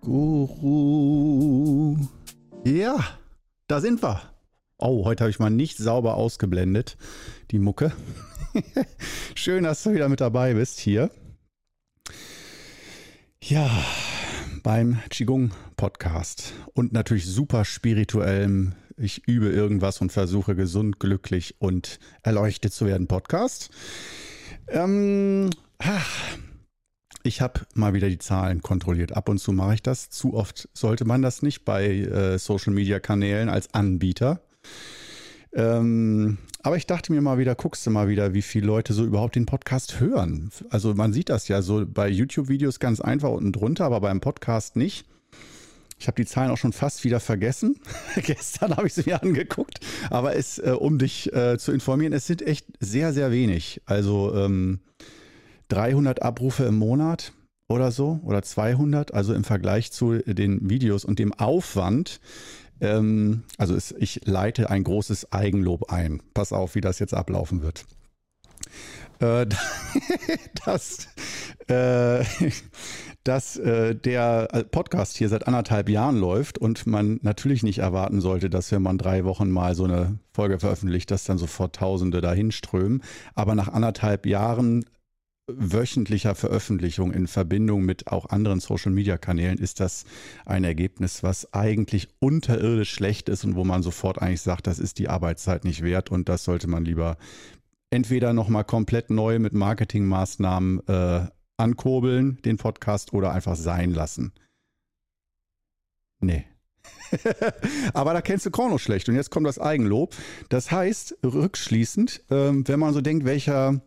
Guru. Ja, da sind wir. Oh, heute habe ich mal nicht sauber ausgeblendet, die Mucke. Schön, dass du wieder mit dabei bist hier. Ja, beim Qigong Podcast und natürlich super spirituellem Ich übe irgendwas und versuche gesund, glücklich und erleuchtet zu werden Podcast. Ähm, ach, ich habe mal wieder die Zahlen kontrolliert. Ab und zu mache ich das. Zu oft sollte man das nicht bei äh, Social-Media-Kanälen als Anbieter. Ähm, aber ich dachte mir mal wieder, guckst du mal wieder, wie viele Leute so überhaupt den Podcast hören. Also man sieht das ja so bei YouTube-Videos ganz einfach unten drunter, aber beim Podcast nicht. Ich habe die Zahlen auch schon fast wieder vergessen. Gestern habe ich sie mir angeguckt. Aber es, äh, um dich äh, zu informieren, es sind echt sehr, sehr wenig. Also ähm, 300 Abrufe im Monat oder so oder 200. Also im Vergleich zu den Videos und dem Aufwand. Ähm, also es, ich leite ein großes Eigenlob ein. Pass auf, wie das jetzt ablaufen wird. Äh, das, äh, dass äh, der Podcast hier seit anderthalb Jahren läuft und man natürlich nicht erwarten sollte, dass wenn man drei Wochen mal so eine Folge veröffentlicht, dass dann sofort Tausende dahin strömen. Aber nach anderthalb Jahren wöchentlicher Veröffentlichung in Verbindung mit auch anderen Social-Media-Kanälen ist das ein Ergebnis, was eigentlich unterirdisch schlecht ist und wo man sofort eigentlich sagt, das ist die Arbeitszeit nicht wert und das sollte man lieber entweder nochmal komplett neu mit Marketingmaßnahmen äh, ankurbeln, den Podcast, oder einfach sein lassen. Nee. Aber da kennst du Korno schlecht. Und jetzt kommt das Eigenlob. Das heißt, rückschließend, ähm, wenn man so denkt, welcher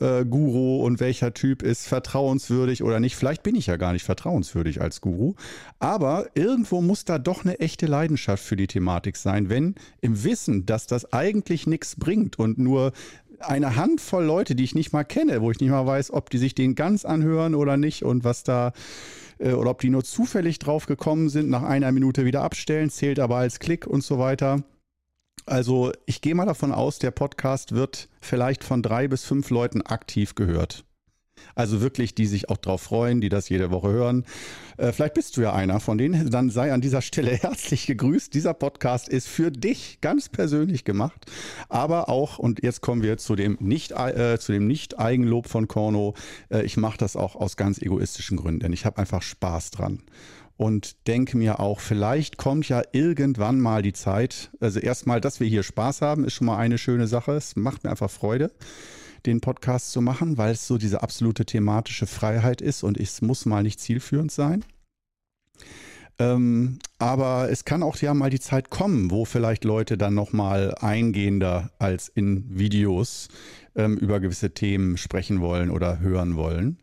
äh, Guru und welcher Typ ist vertrauenswürdig oder nicht. Vielleicht bin ich ja gar nicht vertrauenswürdig als Guru, aber irgendwo muss da doch eine echte Leidenschaft für die Thematik sein, wenn im Wissen, dass das eigentlich nichts bringt und nur eine Handvoll Leute, die ich nicht mal kenne, wo ich nicht mal weiß, ob die sich den ganz anhören oder nicht und was da äh, oder ob die nur zufällig drauf gekommen sind, nach einer Minute wieder abstellen, zählt aber als Klick und so weiter. Also ich gehe mal davon aus, der Podcast wird vielleicht von drei bis fünf Leuten aktiv gehört. Also wirklich, die sich auch drauf freuen, die das jede Woche hören. Äh, vielleicht bist du ja einer von denen. Dann sei an dieser Stelle herzlich gegrüßt. Dieser Podcast ist für dich ganz persönlich gemacht. Aber auch, und jetzt kommen wir zu dem nicht, äh, zu dem nicht Eigenlob von Korno. Äh, ich mache das auch aus ganz egoistischen Gründen, denn ich habe einfach Spaß dran und denke mir auch, vielleicht kommt ja irgendwann mal die Zeit. Also erstmal, dass wir hier Spaß haben, ist schon mal eine schöne Sache. Es macht mir einfach Freude, den Podcast zu machen, weil es so diese absolute thematische Freiheit ist und es muss mal nicht zielführend sein. Ähm, aber es kann auch ja mal die Zeit kommen, wo vielleicht Leute dann noch mal eingehender als in Videos ähm, über gewisse Themen sprechen wollen oder hören wollen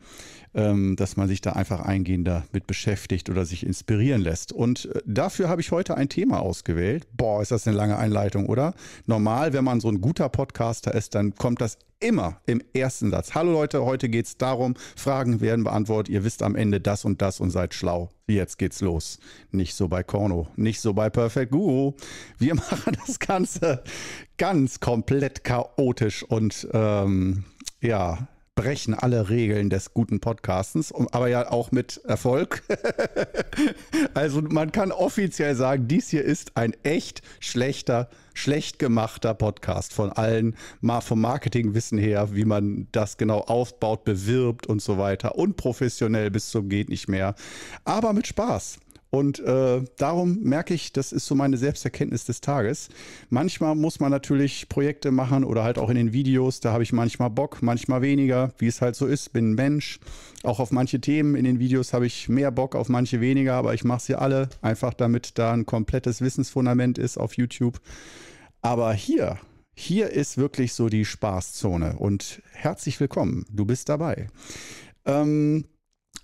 dass man sich da einfach eingehender mit beschäftigt oder sich inspirieren lässt. Und äh, dafür habe ich heute ein Thema ausgewählt. Boah, ist das eine lange Einleitung, oder? Normal, wenn man so ein guter Podcaster ist, dann kommt das immer im ersten Satz. Hallo Leute, heute geht es darum, Fragen werden beantwortet, ihr wisst am Ende das und das und seid schlau. Jetzt geht's los. Nicht so bei Korno, nicht so bei Perfect Guru. Wir machen das Ganze ganz komplett chaotisch und ähm, ja, brechen alle Regeln des guten Podcastens, aber ja auch mit Erfolg. also man kann offiziell sagen, dies hier ist ein echt schlechter, schlecht gemachter Podcast von allen, mal vom Marketingwissen her, wie man das genau aufbaut, bewirbt und so weiter. Unprofessionell bis zum geht nicht mehr, aber mit Spaß. Und äh, darum merke ich, das ist so meine Selbsterkenntnis des Tages. Manchmal muss man natürlich Projekte machen oder halt auch in den Videos, da habe ich manchmal Bock, manchmal weniger, wie es halt so ist, bin ein Mensch. Auch auf manche Themen in den Videos habe ich mehr Bock, auf manche weniger, aber ich mache sie alle, einfach damit da ein komplettes Wissensfundament ist auf YouTube. Aber hier, hier ist wirklich so die Spaßzone und herzlich willkommen, du bist dabei. Ähm,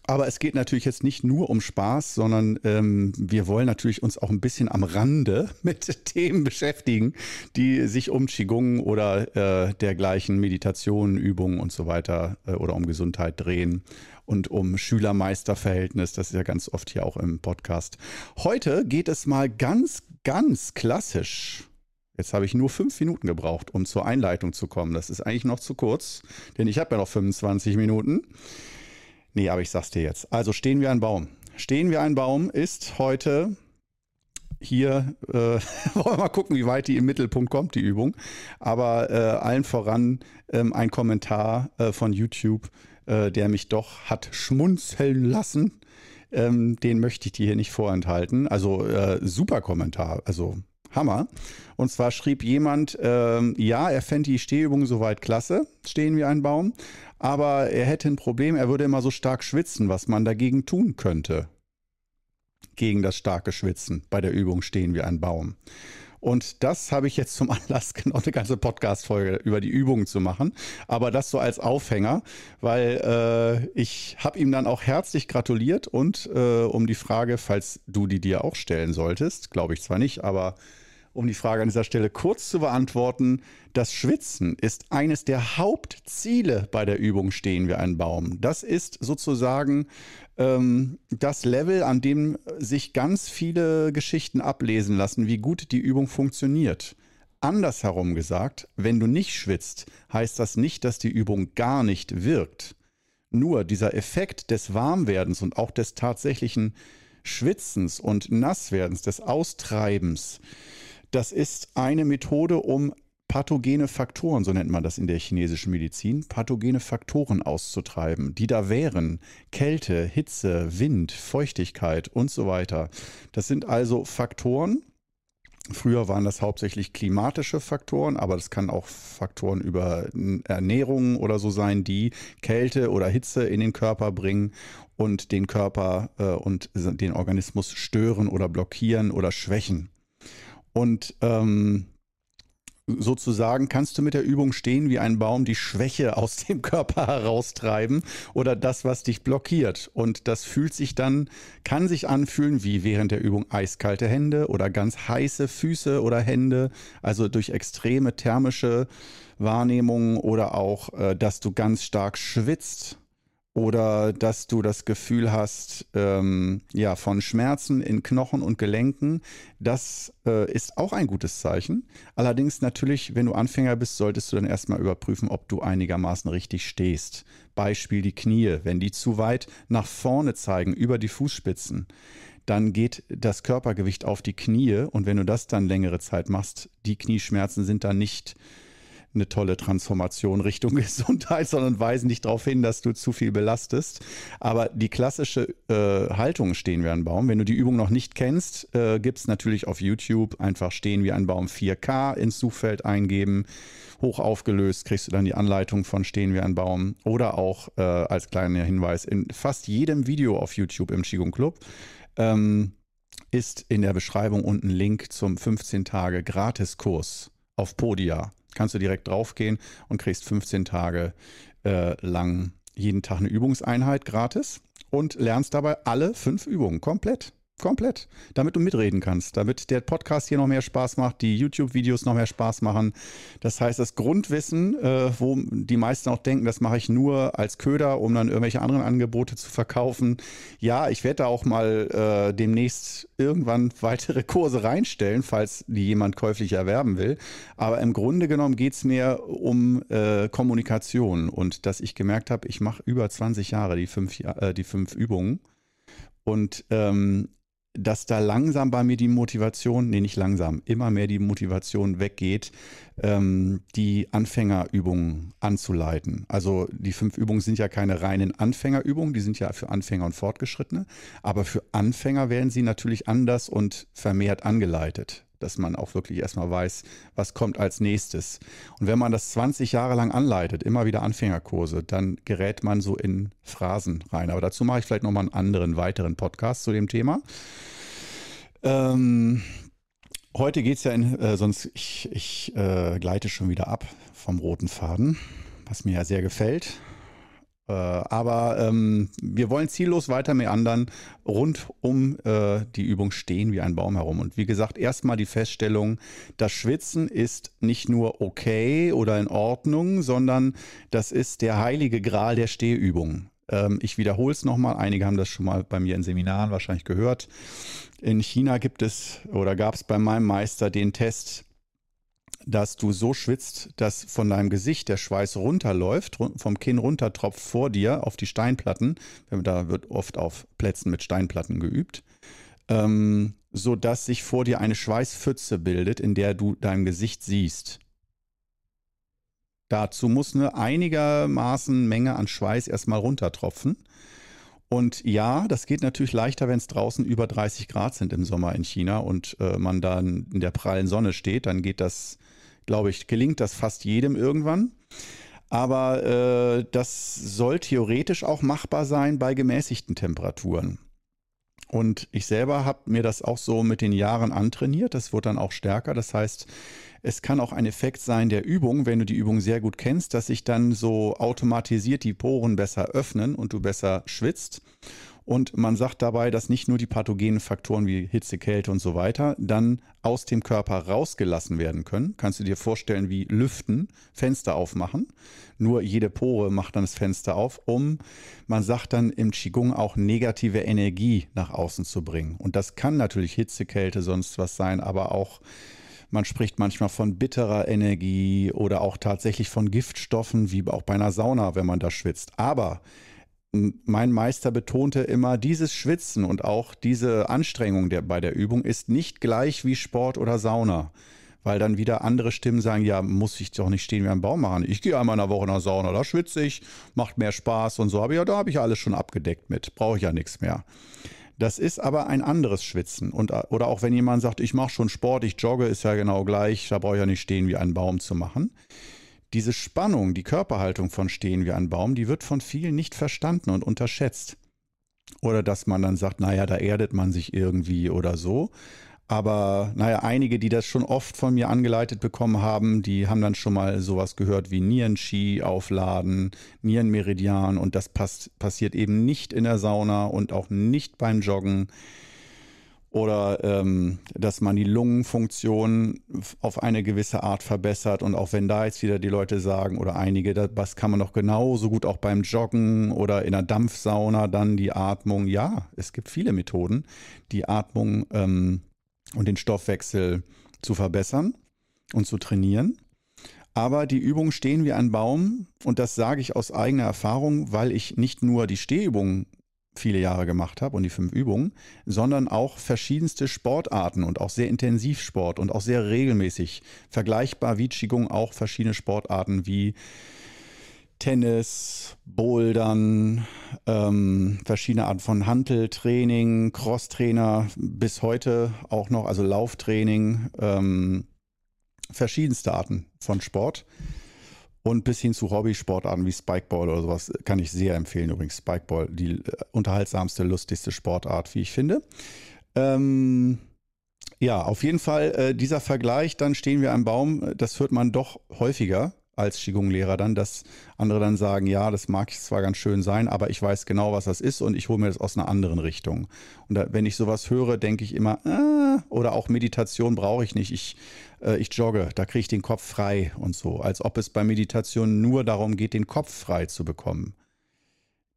aber es geht natürlich jetzt nicht nur um Spaß, sondern ähm, wir wollen natürlich uns auch ein bisschen am Rande mit Themen beschäftigen, die sich um Qigong oder äh, dergleichen Meditationen, Übungen und so weiter äh, oder um Gesundheit drehen und um Schüler-Meister-Verhältnis. Das ist ja ganz oft hier auch im Podcast. Heute geht es mal ganz, ganz klassisch Jetzt habe ich nur fünf Minuten gebraucht, um zur Einleitung zu kommen. Das ist eigentlich noch zu kurz, denn ich habe ja noch 25 Minuten. Nee, aber ich sag's dir jetzt. Also stehen wir ein Baum. Stehen wie ein Baum ist heute hier, äh, wollen wir mal gucken, wie weit die im Mittelpunkt kommt, die Übung. Aber äh, allen voran ähm, ein Kommentar äh, von YouTube, äh, der mich doch hat schmunzeln lassen. Ähm, den möchte ich dir hier nicht vorenthalten. Also äh, super Kommentar, also Hammer. Und zwar schrieb jemand, ähm, ja, er fände die Stehübung soweit klasse, stehen wie ein Baum, aber er hätte ein Problem, er würde immer so stark schwitzen, was man dagegen tun könnte. Gegen das starke Schwitzen bei der Übung stehen wie ein Baum. Und das habe ich jetzt zum Anlass genommen, eine ganze Podcast-Folge über die Übungen zu machen. Aber das so als Aufhänger, weil äh, ich habe ihm dann auch herzlich gratuliert und äh, um die Frage, falls du die dir auch stellen solltest, glaube ich zwar nicht, aber um die Frage an dieser Stelle kurz zu beantworten, das Schwitzen ist eines der Hauptziele bei der Übung Stehen wir ein Baum. Das ist sozusagen ähm, das Level, an dem sich ganz viele Geschichten ablesen lassen, wie gut die Übung funktioniert. Andersherum gesagt, wenn du nicht schwitzt, heißt das nicht, dass die Übung gar nicht wirkt. Nur dieser Effekt des Warmwerdens und auch des tatsächlichen Schwitzens und Nasswerdens, des Austreibens, das ist eine Methode, um pathogene Faktoren, so nennt man das in der chinesischen Medizin, pathogene Faktoren auszutreiben, die da wären. Kälte, Hitze, Wind, Feuchtigkeit und so weiter. Das sind also Faktoren. Früher waren das hauptsächlich klimatische Faktoren, aber das kann auch Faktoren über Ernährung oder so sein, die Kälte oder Hitze in den Körper bringen und den Körper äh, und den Organismus stören oder blockieren oder schwächen. Und ähm, sozusagen kannst du mit der Übung stehen wie ein Baum, die Schwäche aus dem Körper heraustreiben oder das, was dich blockiert. Und das fühlt sich dann, kann sich anfühlen wie während der Übung eiskalte Hände oder ganz heiße Füße oder Hände, also durch extreme thermische Wahrnehmungen oder auch, äh, dass du ganz stark schwitzt oder dass du das Gefühl hast, ähm, ja, von Schmerzen in Knochen und Gelenken. Das äh, ist auch ein gutes Zeichen. Allerdings natürlich, wenn du Anfänger bist, solltest du dann erstmal überprüfen, ob du einigermaßen richtig stehst. Beispiel die Knie. Wenn die zu weit nach vorne zeigen, über die Fußspitzen, dann geht das Körpergewicht auf die Knie und wenn du das dann längere Zeit machst, die Knieschmerzen sind dann nicht eine tolle Transformation Richtung Gesundheit, sondern weisen dich darauf hin, dass du zu viel belastest. Aber die klassische äh, Haltung stehen wie ein Baum. Wenn du die Übung noch nicht kennst, äh, gibt es natürlich auf YouTube einfach stehen wie ein Baum 4K ins Suchfeld eingeben. Hoch aufgelöst kriegst du dann die Anleitung von Stehen wie ein Baum. Oder auch äh, als kleiner Hinweis, in fast jedem Video auf YouTube im Qigong Club ähm, ist in der Beschreibung unten Link zum 15 Tage Gratiskurs auf Podia kannst du direkt draufgehen und kriegst 15 Tage äh, lang jeden Tag eine Übungseinheit gratis und lernst dabei alle fünf Übungen komplett. Komplett. Damit du mitreden kannst, damit der Podcast hier noch mehr Spaß macht, die YouTube-Videos noch mehr Spaß machen. Das heißt, das Grundwissen, äh, wo die meisten auch denken, das mache ich nur als Köder, um dann irgendwelche anderen Angebote zu verkaufen. Ja, ich werde da auch mal äh, demnächst irgendwann weitere Kurse reinstellen, falls die jemand käuflich erwerben will. Aber im Grunde genommen geht es mir um äh, Kommunikation und dass ich gemerkt habe, ich mache über 20 Jahre die fünf, äh, die fünf Übungen. Und ähm, dass da langsam bei mir die Motivation, nee, nicht langsam, immer mehr die Motivation weggeht, ähm, die Anfängerübungen anzuleiten. Also die fünf Übungen sind ja keine reinen Anfängerübungen, die sind ja für Anfänger und Fortgeschrittene, aber für Anfänger werden sie natürlich anders und vermehrt angeleitet dass man auch wirklich erstmal weiß, was kommt als nächstes. Und wenn man das 20 Jahre lang anleitet, immer wieder Anfängerkurse, dann gerät man so in Phrasen rein. Aber dazu mache ich vielleicht nochmal einen anderen, weiteren Podcast zu dem Thema. Ähm, heute geht es ja in, äh, sonst ich, ich äh, gleite schon wieder ab vom roten Faden, was mir ja sehr gefällt. Äh, aber ähm, wir wollen ziellos weiter meandern rund um äh, die Übung stehen wie ein Baum herum. Und wie gesagt, erstmal die Feststellung, das Schwitzen ist nicht nur okay oder in Ordnung, sondern das ist der heilige Gral der Stehübung. Ähm, ich wiederhole es nochmal, einige haben das schon mal bei mir in Seminaren wahrscheinlich gehört. In China gibt es oder gab es bei meinem Meister den Test, dass du so schwitzt, dass von deinem Gesicht der Schweiß runterläuft, vom Kinn runtertropft vor dir auf die Steinplatten. Da wird oft auf Plätzen mit Steinplatten geübt. Ähm, so dass sich vor dir eine Schweißpfütze bildet, in der du dein Gesicht siehst. Dazu muss eine einigermaßen Menge an Schweiß erstmal runtertropfen. Und ja, das geht natürlich leichter, wenn es draußen über 30 Grad sind im Sommer in China und äh, man dann in der prallen Sonne steht, dann geht das, glaube ich, gelingt das fast jedem irgendwann. Aber äh, das soll theoretisch auch machbar sein bei gemäßigten Temperaturen. Und ich selber habe mir das auch so mit den Jahren antrainiert. Das wird dann auch stärker. Das heißt, es kann auch ein Effekt sein der Übung, wenn du die Übung sehr gut kennst, dass sich dann so automatisiert die Poren besser öffnen und du besser schwitzt. Und man sagt dabei, dass nicht nur die pathogenen Faktoren wie Hitze, Kälte und so weiter dann aus dem Körper rausgelassen werden können. Kannst du dir vorstellen, wie Lüften, Fenster aufmachen. Nur jede Pore macht dann das Fenster auf, um, man sagt dann im Qigong auch negative Energie nach außen zu bringen. Und das kann natürlich Hitze, Kälte, sonst was sein, aber auch man spricht manchmal von bitterer Energie oder auch tatsächlich von Giftstoffen, wie auch bei einer Sauna, wenn man da schwitzt. Aber mein Meister betonte immer, dieses Schwitzen und auch diese Anstrengung der, bei der Übung ist nicht gleich wie Sport oder Sauna. Weil dann wieder andere Stimmen sagen, ja, muss ich doch nicht stehen wie ein Baum machen. Ich gehe einmal in der Woche in der Sauna, da schwitze ich, macht mehr Spaß und so. Aber ja, da habe ich alles schon abgedeckt mit, brauche ich ja nichts mehr. Das ist aber ein anderes Schwitzen. Und, oder auch wenn jemand sagt, ich mache schon Sport, ich jogge, ist ja genau gleich, da brauche ich ja nicht stehen wie ein Baum zu machen diese Spannung, die Körperhaltung von Stehen wie ein Baum, die wird von vielen nicht verstanden und unterschätzt. Oder dass man dann sagt, naja, da erdet man sich irgendwie oder so. Aber naja, einige, die das schon oft von mir angeleitet bekommen haben, die haben dann schon mal sowas gehört wie Nierenski aufladen, Nierenmeridian und das passt, passiert eben nicht in der Sauna und auch nicht beim Joggen oder ähm, dass man die Lungenfunktion auf eine gewisse Art verbessert. Und auch wenn da jetzt wieder die Leute sagen oder einige, das kann man doch genauso gut auch beim Joggen oder in der Dampfsauna dann die Atmung. Ja, es gibt viele Methoden, die Atmung ähm, und den Stoffwechsel zu verbessern und zu trainieren. Aber die Übungen stehen wie ein Baum und das sage ich aus eigener Erfahrung, weil ich nicht nur die Stehübungen viele Jahre gemacht habe und die fünf Übungen, sondern auch verschiedenste Sportarten und auch sehr Intensivsport und auch sehr regelmäßig. Vergleichbar wie Qigong auch verschiedene Sportarten wie Tennis, Bouldern, ähm, verschiedene Arten von Hanteltraining, Crosstrainer, bis heute auch noch, also Lauftraining, ähm, verschiedenste Arten von Sport. Und bis hin zu Hobbysportarten wie Spikeball oder sowas kann ich sehr empfehlen. Übrigens, Spikeball, die äh, unterhaltsamste, lustigste Sportart, wie ich finde. Ähm, ja, auf jeden Fall äh, dieser Vergleich, dann stehen wir am Baum, das hört man doch häufiger als Qigong-Lehrer dann, dass andere dann sagen, ja, das mag zwar ganz schön sein, aber ich weiß genau, was das ist und ich hole mir das aus einer anderen Richtung. Und da, wenn ich sowas höre, denke ich immer, äh, oder auch Meditation brauche ich nicht. Ich, äh, ich jogge, da kriege ich den Kopf frei und so. Als ob es bei Meditation nur darum geht, den Kopf frei zu bekommen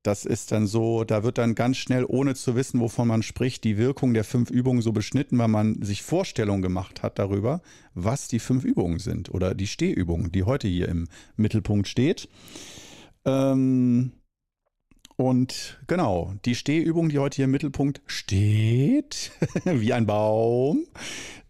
das ist dann so, da wird dann ganz schnell, ohne zu wissen, wovon man spricht, die Wirkung der fünf Übungen so beschnitten, weil man sich Vorstellungen gemacht hat darüber, was die fünf Übungen sind oder die Stehübung, die heute hier im Mittelpunkt steht. Ähm, und genau, die Stehübung, die heute hier im Mittelpunkt steht, wie ein Baum,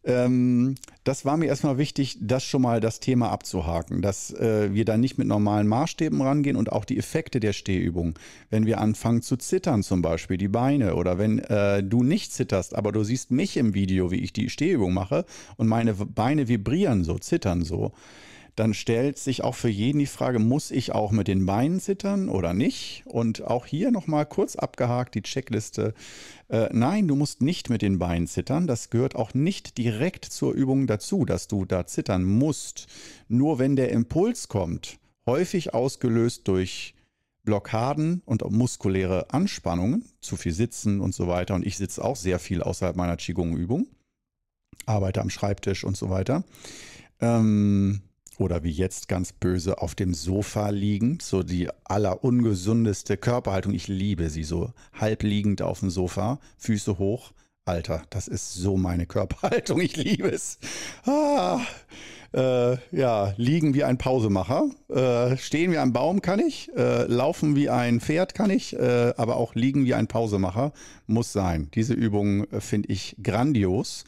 ähm, das war mir erstmal wichtig, das schon mal das Thema abzuhaken, dass äh, wir da nicht mit normalen Maßstäben rangehen und auch die Effekte der Stehübung. Wenn wir anfangen zu zittern, zum Beispiel die Beine, oder wenn äh, du nicht zitterst, aber du siehst mich im Video, wie ich die Stehübung mache und meine Beine vibrieren so, zittern so dann stellt sich auch für jeden die Frage, muss ich auch mit den Beinen zittern oder nicht? Und auch hier nochmal kurz abgehakt die Checkliste. Äh, nein, du musst nicht mit den Beinen zittern. Das gehört auch nicht direkt zur Übung dazu, dass du da zittern musst. Nur wenn der Impuls kommt, häufig ausgelöst durch Blockaden und muskuläre Anspannungen, zu viel Sitzen und so weiter. Und ich sitze auch sehr viel außerhalb meiner Qigong-Übung, arbeite am Schreibtisch und so weiter. Ähm, oder wie jetzt ganz böse auf dem Sofa liegend, so die allerungesundeste Körperhaltung. Ich liebe sie so halb liegend auf dem Sofa, Füße hoch. Alter, das ist so meine Körperhaltung. Ich liebe es. Ah, Äh, ja, liegen wie ein Pausemacher. Äh, stehen wie ein Baum kann ich. Äh, laufen wie ein Pferd kann ich. Äh, aber auch liegen wie ein Pausemacher muss sein. Diese Übung äh, finde ich grandios.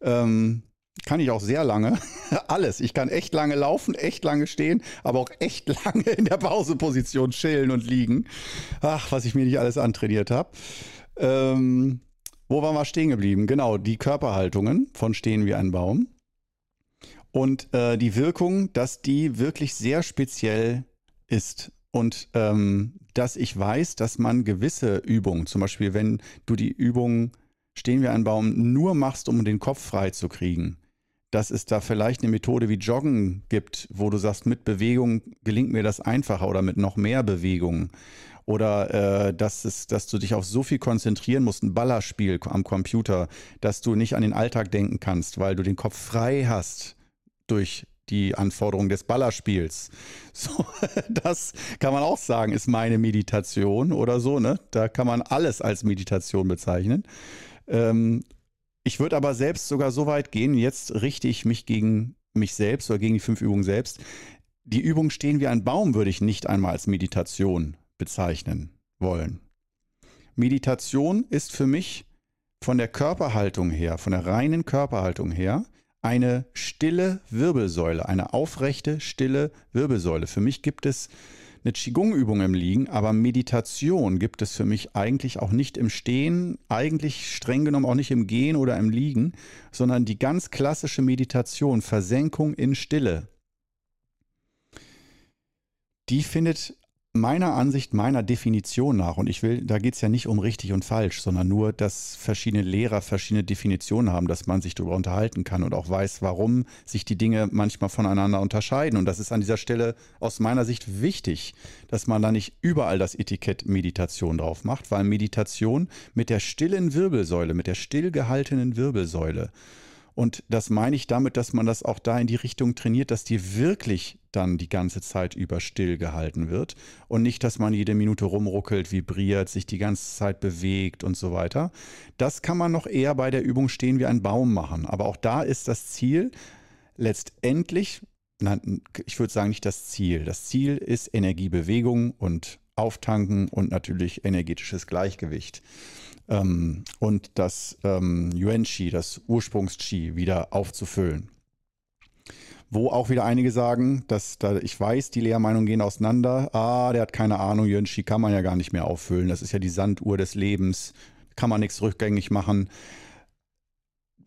Ähm, kann ich auch sehr lange. Alles. Ich kann echt lange laufen, echt lange stehen, aber auch echt lange in der Pauseposition chillen und liegen. Ach, was ich mir nicht alles antrainiert habe. Ähm, wo waren wir stehen geblieben? Genau, die Körperhaltungen von Stehen wie ein Baum. Und äh, die Wirkung, dass die wirklich sehr speziell ist. Und ähm, dass ich weiß, dass man gewisse Übungen, zum Beispiel wenn du die Übung Stehen wie ein Baum nur machst, um den Kopf frei zu kriegen, dass es da vielleicht eine Methode wie Joggen gibt, wo du sagst, mit Bewegung gelingt mir das einfacher oder mit noch mehr Bewegung. Oder äh, dass, es, dass du dich auf so viel konzentrieren musst, ein Ballerspiel am Computer, dass du nicht an den Alltag denken kannst, weil du den Kopf frei hast durch die Anforderungen des Ballerspiels. So, das kann man auch sagen, ist meine Meditation oder so, ne? Da kann man alles als Meditation bezeichnen. Ähm, ich würde aber selbst sogar so weit gehen, jetzt richte ich mich gegen mich selbst oder gegen die fünf Übungen selbst. Die Übung stehen wie ein Baum würde ich nicht einmal als Meditation bezeichnen wollen. Meditation ist für mich von der Körperhaltung her, von der reinen Körperhaltung her, eine stille Wirbelsäule, eine aufrechte, stille Wirbelsäule. Für mich gibt es eine Qigong-Übung im Liegen, aber Meditation gibt es für mich eigentlich auch nicht im Stehen, eigentlich streng genommen auch nicht im Gehen oder im Liegen, sondern die ganz klassische Meditation, Versenkung in Stille. Die findet meiner Ansicht, meiner Definition nach, und ich will, da geht es ja nicht um richtig und falsch, sondern nur, dass verschiedene Lehrer verschiedene Definitionen haben, dass man sich darüber unterhalten kann und auch weiß, warum sich die Dinge manchmal voneinander unterscheiden. Und das ist an dieser Stelle aus meiner Sicht wichtig, dass man da nicht überall das Etikett Meditation drauf macht, weil Meditation mit der stillen Wirbelsäule, mit der stillgehaltenen Wirbelsäule, und das meine ich damit, dass man das auch da in die Richtung trainiert, dass die wirklich dann die ganze Zeit über still gehalten wird und nicht, dass man jede Minute rumruckelt, vibriert, sich die ganze Zeit bewegt und so weiter. Das kann man noch eher bei der Übung stehen wie ein Baum machen. Aber auch da ist das Ziel letztendlich, nein, ich würde sagen nicht das Ziel. Das Ziel ist Energiebewegung und Auftanken und natürlich energetisches Gleichgewicht ähm, und das ähm, Yuan-Chi, das Ursprungs-Chi, wieder aufzufüllen. Wo auch wieder einige sagen, dass da, ich weiß, die Lehrmeinungen gehen auseinander. Ah, der hat keine Ahnung, Yuan-Chi kann man ja gar nicht mehr auffüllen. Das ist ja die Sanduhr des Lebens, kann man nichts rückgängig machen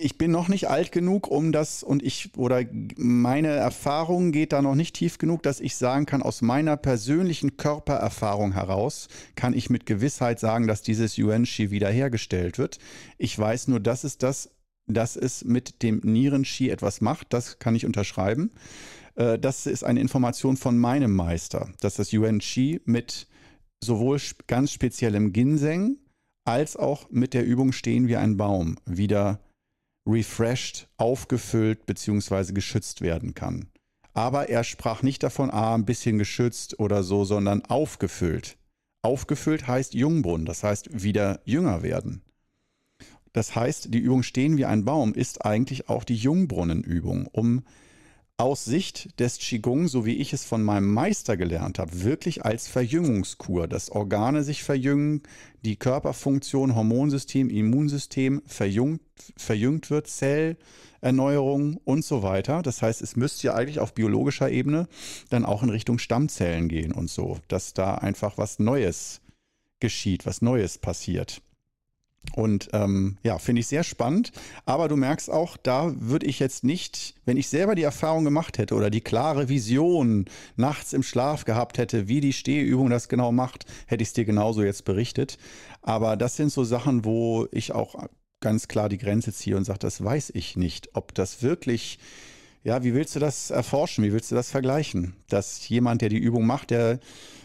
ich bin noch nicht alt genug, um das und ich oder meine Erfahrung geht da noch nicht tief genug, dass ich sagen kann, aus meiner persönlichen Körpererfahrung heraus kann ich mit Gewissheit sagen, dass dieses Yuan-Chi wiederhergestellt wird. Ich weiß nur, dass es das, dass es mit dem Nieren-Chi etwas macht, das kann ich unterschreiben. Äh, das ist eine Information von meinem Meister, dass das Yuan-Chi mit sowohl ganz speziellem Ginseng als auch mit der Übung Stehen wie ein Baum wieder refreshed, aufgefüllt bzw. geschützt werden kann. Aber er sprach nicht davon, ah, ein bisschen geschützt oder so, sondern aufgefüllt. Aufgefüllt heißt Jungbrunnen, das heißt wieder jünger werden. Das heißt, die Übung Stehen wie ein Baum ist eigentlich auch die Jungbrunnenübung, um aus Sicht des Qigong, so wie ich es von meinem Meister gelernt habe, wirklich als Verjüngungskur, dass Organe sich verjüngen, die Körperfunktion, Hormonsystem, Immunsystem verjüngt, verjüngt wird, Zellerneuerung und so weiter. Das heißt, es müsste ja eigentlich auf biologischer Ebene dann auch in Richtung Stammzellen gehen und so, dass da einfach was Neues geschieht, was Neues passiert. Und ähm, ja, finde ich sehr spannend. Aber du merkst auch, da würde ich jetzt nicht, wenn ich selber die Erfahrung gemacht hätte oder die klare Vision nachts im Schlaf gehabt hätte, wie die Stehübung das genau macht, hätte ich es dir genauso jetzt berichtet. Aber das sind so Sachen, wo ich auch ganz klar die Grenze ziehe und sage, das weiß ich nicht, ob das wirklich ja, wie willst du das erforschen? Wie willst du das vergleichen? Dass jemand, der die Übung macht, der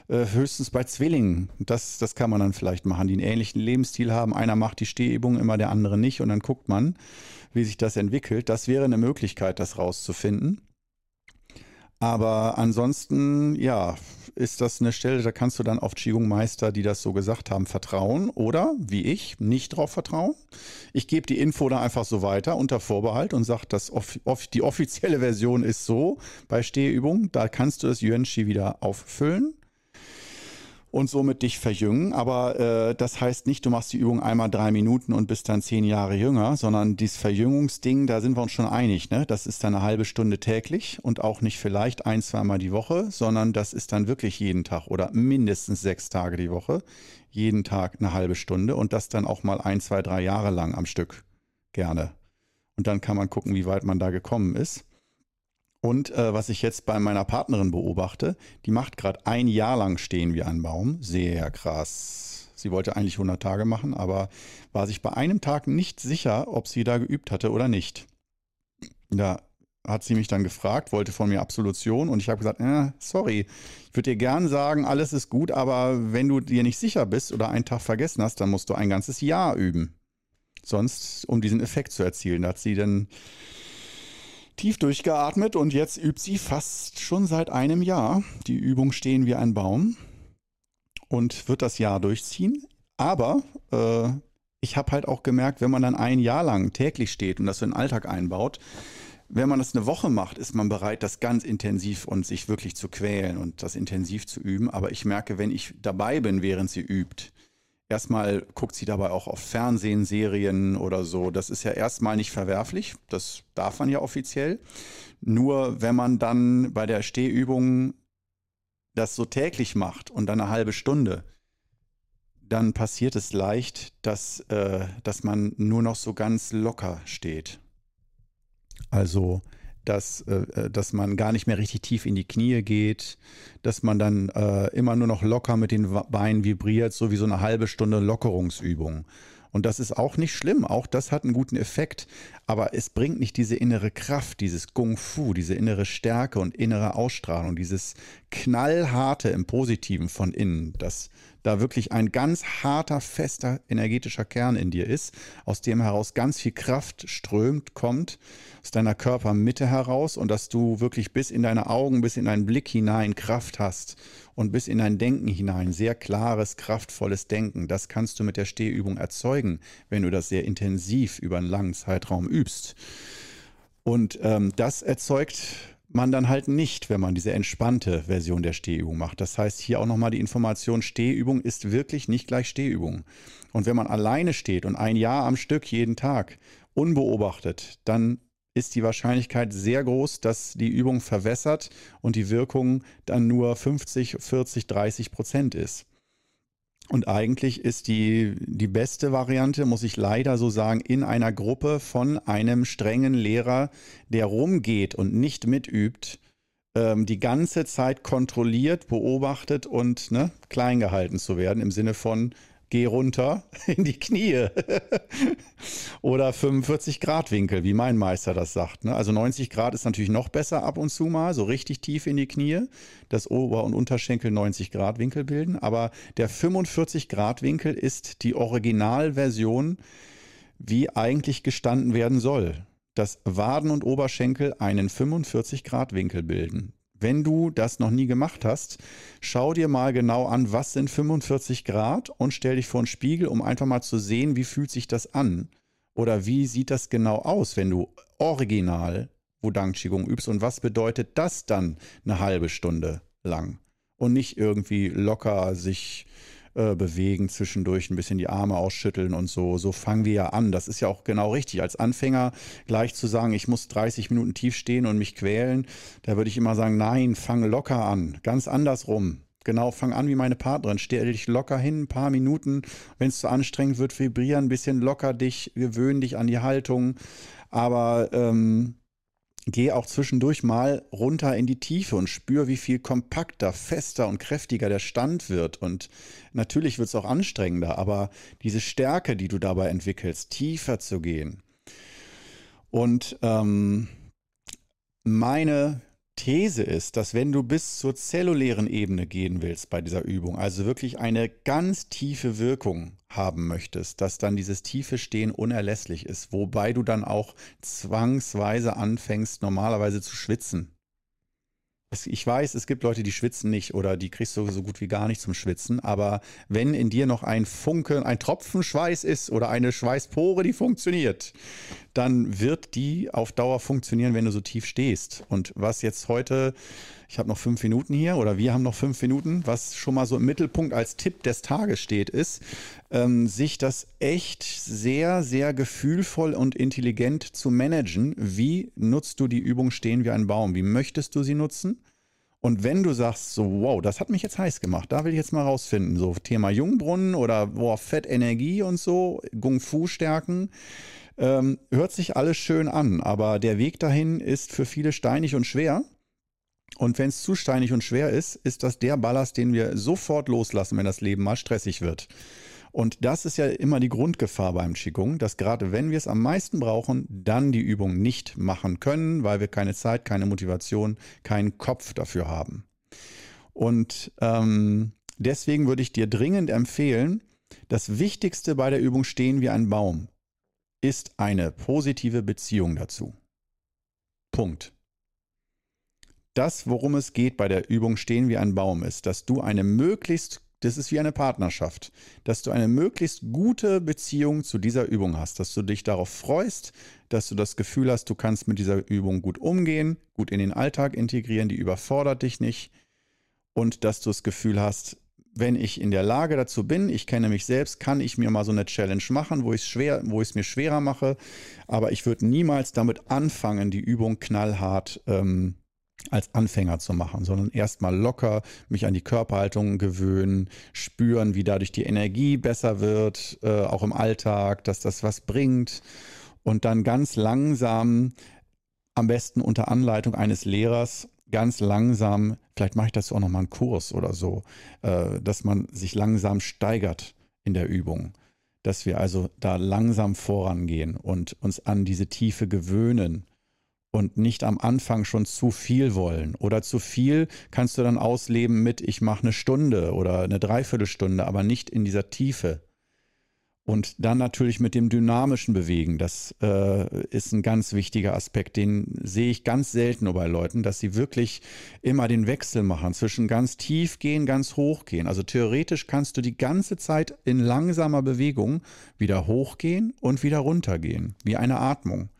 äh, höchstens bei Zwillingen. Das, das kann man dann vielleicht machen, die einen ähnlichen Lebensstil haben. Einer macht die Stehübung, immer der andere nicht und dann guckt man, wie sich das entwickelt. Das wäre eine Möglichkeit, das rauszufinden. Aber ansonsten, ja, ist das eine Stelle, da kannst du dann auf Qigong-Meister, die das so gesagt haben, vertrauen oder, wie ich, nicht drauf vertrauen. Ich gebe die Info da einfach so weiter unter Vorbehalt und sage, dass off off die offizielle Version ist so bei Stehübungen, da kannst du das Yuan Qi wieder auffüllen und somit dich verjüngen. Aber äh, das heißt nicht, du machst die Übung einmal drei Minuten und bist dann zehn Jahre jünger, sondern dieses Verjüngungsding, da sind wir uns schon einig. Ne? Das ist dann eine halbe Stunde täglich und auch nicht vielleicht ein, zweimal die Woche, sondern das ist dann wirklich jeden Tag oder mindestens sechs Tage die Woche. Jeden Tag eine halbe Stunde und das dann auch mal ein, zwei, drei Jahre lang am Stück. Gerne. Und dann kann man gucken, wie weit man da gekommen ist. Und äh, was ich jetzt bei meiner Partnerin beobachte, die macht gerade ein Jahr lang stehen wie ein Baum. Sehr krass. Sie wollte eigentlich 100 Tage machen, aber war sich bei einem Tag nicht sicher, ob sie da geübt hatte oder nicht. Da hat sie mich dann gefragt, wollte von mir Absolution und ich habe gesagt, äh, sorry, ich würde dir gern sagen, alles ist gut, aber wenn du dir nicht sicher bist oder einen Tag vergessen hast, dann musst du ein ganzes Jahr üben. Sonst, um diesen Effekt zu erzielen. Hat sie dann tief durchgeatmet und jetzt übt sie fast schon seit einem Jahr. Die Übung stehen wie ein Baum und wird das Jahr durchziehen. Aber äh, ich habe halt auch gemerkt, wenn man dann ein Jahr lang täglich steht und das in den Alltag einbaut, wenn man das eine Woche macht, ist man bereit, das ganz intensiv und sich wirklich zu quälen und das intensiv zu üben. Aber ich merke, wenn ich dabei bin, während sie übt, Erstmal guckt sie dabei auch auf Fernsehen, Serien oder so. Das ist ja erstmal nicht verwerflich. Das darf man ja offiziell. Nur wenn man dann bei der Stehübung das so täglich macht und dann eine halbe Stunde, dann passiert es leicht, dass, äh, dass man nur noch so ganz locker steht. Also dass, äh, äh, dass man gar nicht mehr richtig tief in die Knie geht, dass man dann äh, immer nur noch locker mit den Beinen vibriert, so wie so eine halbe Stunde Lockerungsübung. Und das ist auch nicht schlimm, auch das hat einen guten Effekt, aber es bringt nicht diese innere Kraft, dieses Kung Fu, diese innere Stärke und innere Ausstrahlung, dieses knallharte im Positiven von innen, das da wirklich ein ganz harter, fester energetischer Kern in dir ist, aus dem heraus ganz viel Kraft strömt, kommt, aus deiner Körpermitte heraus und dass du wirklich bis in deine Augen, bis in deinen Blick hinein Kraft hast und bis in dein Denken hinein sehr klares, kraftvolles Denken. Das kannst du mit der Stehübung erzeugen, wenn du das sehr intensiv über einen langen Zeitraum übst. Und ähm, das erzeugt man dann halt nicht, wenn man diese entspannte Version der Stehübung macht. Das heißt, hier auch nochmal die Information, Stehübung ist wirklich nicht gleich Stehübung. Und wenn man alleine steht und ein Jahr am Stück jeden Tag unbeobachtet, dann ist die Wahrscheinlichkeit sehr groß, dass die Übung verwässert und die Wirkung dann nur 50, 40, 30 Prozent ist. Und eigentlich ist die, die beste Variante, muss ich leider so sagen, in einer Gruppe von einem strengen Lehrer, der rumgeht und nicht mitübt, ähm, die ganze Zeit kontrolliert, beobachtet und ne, klein gehalten zu werden, im Sinne von, geh runter in die Knie. Oder 45 Grad Winkel, wie mein Meister das sagt. Ne? Also 90 Grad ist natürlich noch besser ab und zu mal, so richtig tief in die Knie, dass Ober- und Unterschenkel 90 Grad Winkel bilden. Aber der 45 Grad Winkel ist die Originalversion, wie eigentlich gestanden werden soll. Dass Waden und Oberschenkel einen 45 Grad Winkel bilden. Wenn du das noch nie gemacht hast, schau dir mal genau an, was sind 45 Grad und stell dich vor einen Spiegel, um einfach mal zu sehen, wie fühlt sich das an. Oder wie sieht das genau aus, wenn du original Wudang Qigong übst und was bedeutet das dann eine halbe Stunde lang? Und nicht irgendwie locker sich äh, bewegen, zwischendurch ein bisschen die Arme ausschütteln und so. So fangen wir ja an. Das ist ja auch genau richtig. Als Anfänger gleich zu sagen, ich muss 30 Minuten tief stehen und mich quälen, da würde ich immer sagen, nein, fang locker an. Ganz andersrum. Genau, fang an wie meine Partnerin. Stell dich locker hin, ein paar Minuten. Wenn es zu anstrengend wird, vibrieren, ein bisschen locker dich, gewöhn dich an die Haltung. Aber ähm, geh auch zwischendurch mal runter in die Tiefe und spür, wie viel kompakter, fester und kräftiger der Stand wird. Und natürlich wird es auch anstrengender, aber diese Stärke, die du dabei entwickelst, tiefer zu gehen. Und ähm, meine These ist, dass wenn du bis zur zellulären Ebene gehen willst bei dieser Übung, also wirklich eine ganz tiefe Wirkung haben möchtest, dass dann dieses tiefe Stehen unerlässlich ist, wobei du dann auch zwangsweise anfängst normalerweise zu schwitzen. Ich weiß, es gibt Leute, die schwitzen nicht oder die kriegst du so gut wie gar nicht zum Schwitzen. Aber wenn in dir noch ein Funke, ein Tropfen Schweiß ist oder eine Schweißpore, die funktioniert, dann wird die auf Dauer funktionieren, wenn du so tief stehst. Und was jetzt heute ich habe noch fünf Minuten hier oder wir haben noch fünf Minuten. Was schon mal so im Mittelpunkt als Tipp des Tages steht, ist, ähm, sich das echt sehr, sehr gefühlvoll und intelligent zu managen. Wie nutzt du die Übung Stehen wie ein Baum? Wie möchtest du sie nutzen? Und wenn du sagst, so, wow, das hat mich jetzt heiß gemacht, da will ich jetzt mal rausfinden, so Thema Jungbrunnen oder boah, Fettenergie und so, Gung Fu stärken, ähm, hört sich alles schön an, aber der Weg dahin ist für viele steinig und schwer. Und wenn es zu steinig und schwer ist, ist das der Ballast, den wir sofort loslassen, wenn das Leben mal stressig wird. Und das ist ja immer die Grundgefahr beim Qigong, dass gerade wenn wir es am meisten brauchen, dann die Übung nicht machen können, weil wir keine Zeit, keine Motivation, keinen Kopf dafür haben. Und ähm, deswegen würde ich dir dringend empfehlen, das Wichtigste bei der Übung Stehen wie ein Baum ist eine positive Beziehung dazu. Punkt das, worum es geht bei der Übung Stehen wie ein Baum, ist, dass du eine möglichst, das ist wie eine Partnerschaft, dass du eine möglichst gute Beziehung zu dieser Übung hast, dass du dich darauf freust, dass du das Gefühl hast, du kannst mit dieser Übung gut umgehen, gut in den Alltag integrieren, die überfordert dich nicht und dass du das Gefühl hast, wenn ich in der Lage dazu bin, ich kenne mich selbst, kann ich mir mal so eine Challenge machen, wo ich es schwer, wo ich es mir schwerer mache. Aber ich würde niemals damit anfangen, die Übung knallhart ähm, als Anfänger zu machen, sondern erstmal locker mich an die Körperhaltung gewöhnen, spüren, wie dadurch die Energie besser wird, äh, auch im Alltag, dass das was bringt und dann ganz langsam, am besten unter Anleitung eines Lehrers, ganz langsam, vielleicht mache ich dazu auch nochmal einen Kurs oder so, äh, dass man sich langsam steigert in der Übung. Dass wir also da langsam vorangehen und uns an diese Tiefe gewöhnen und nicht am Anfang schon zu viel wollen. Oder zu viel kannst du dann ausleben mit, ich mache eine Stunde oder eine Dreiviertelstunde, aber nicht in dieser Tiefe. Und dann natürlich mit dem dynamischen Bewegen. Das äh, ist ein ganz wichtiger Aspekt. Den sehe ich ganz selten nur bei Leuten, dass sie wirklich immer den Wechsel machen zwischen ganz tief gehen, ganz hoch gehen. Also theoretisch kannst du die ganze Zeit in langsamer Bewegung wieder hochgehen und wieder runtergehen, wie eine Atmung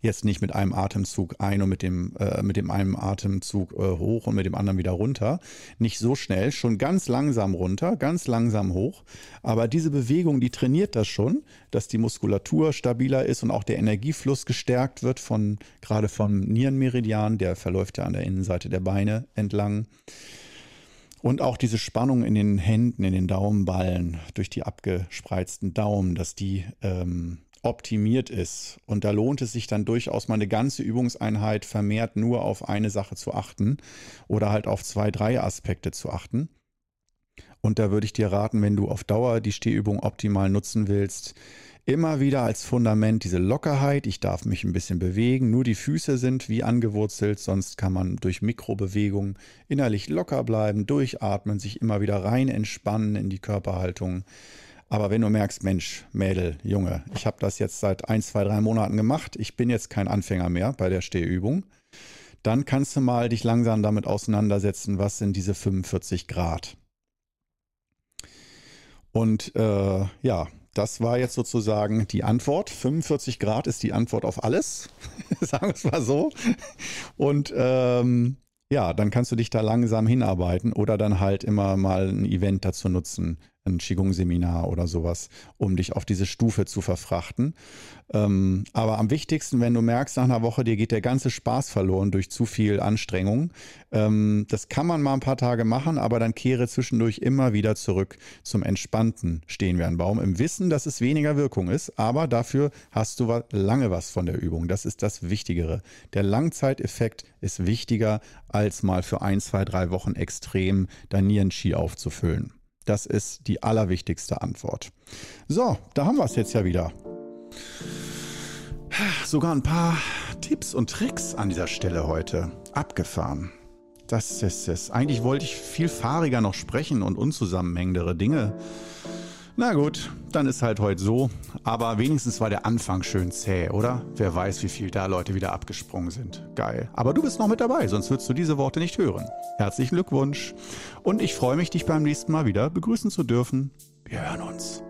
jetzt nicht mit einem Atemzug ein und mit dem, äh, mit dem einen Atemzug äh, hoch und mit dem anderen wieder runter. Nicht so schnell, schon ganz langsam runter, ganz langsam hoch. Aber diese Bewegung, die trainiert das schon, dass die Muskulatur stabiler ist und auch der Energiefluss gestärkt wird von, gerade vom Nierenmeridian, der verläuft ja an der Innenseite der Beine entlang. Und auch diese Spannung in den Händen, in den Daumenballen, durch die abgespreizten Daumen, dass die ähm, optimiert ist. Und da lohnt es sich dann durchaus mal eine ganze Übungseinheit vermehrt nur auf eine Sache zu achten oder halt auf zwei, drei Aspekte zu achten. Und da würde ich dir raten, wenn du auf Dauer die Stehübung optimal nutzen willst, immer wieder als Fundament diese Lockerheit. Ich darf mich ein bisschen bewegen. Nur die Füße sind wie angewurzelt. Sonst kann man durch Mikrobewegungen innerlich locker bleiben, durchatmen, sich immer wieder rein entspannen in die Körperhaltung. Aber wenn du merkst, Mensch, Mädel, Junge, ich habe das jetzt seit ein, zwei, drei Monaten gemacht, ich bin jetzt kein Anfänger mehr bei der Stehübung, dann kannst du mal dich langsam damit auseinandersetzen, was sind diese 45 Grad. Und äh, ja, das war jetzt sozusagen die Antwort. 45 Grad ist die Antwort auf alles, sagen wir es mal so. Und ähm, ja, dann kannst du dich da langsam hinarbeiten oder dann halt immer mal ein Event dazu nutzen, ein Qigong-Seminar oder sowas, um dich auf diese Stufe zu verfrachten. Ähm, aber am wichtigsten, wenn du merkst, nach einer Woche, dir geht der ganze Spaß verloren durch zu viel Anstrengung, ähm, das kann man mal ein paar Tage machen, aber dann kehre zwischendurch immer wieder zurück zum entspannten Stehen wie ein Baum, im Wissen, dass es weniger Wirkung ist, aber dafür hast du lange was von der Übung. Das ist das Wichtigere. Der Langzeiteffekt ist wichtiger, als mal für ein, zwei, drei Wochen extrem dein Nieren-Ski aufzufüllen. Das ist die allerwichtigste Antwort. So, da haben wir es jetzt ja wieder. Sogar ein paar Tipps und Tricks an dieser Stelle heute. Abgefahren. Das ist es. Eigentlich wollte ich viel fahriger noch sprechen und unzusammenhängendere Dinge Na gut, dann ist halt heute so. Aber wenigstens war der Anfang schön zäh, oder? Wer weiß, wie viel da Leute wieder abgesprungen sind. Geil. Aber du bist noch mit dabei, sonst würdest du diese Worte nicht hören. Herzlichen Glückwunsch. Und ich freue mich, dich beim nächsten Mal wieder begrüßen zu dürfen. Wir hören uns.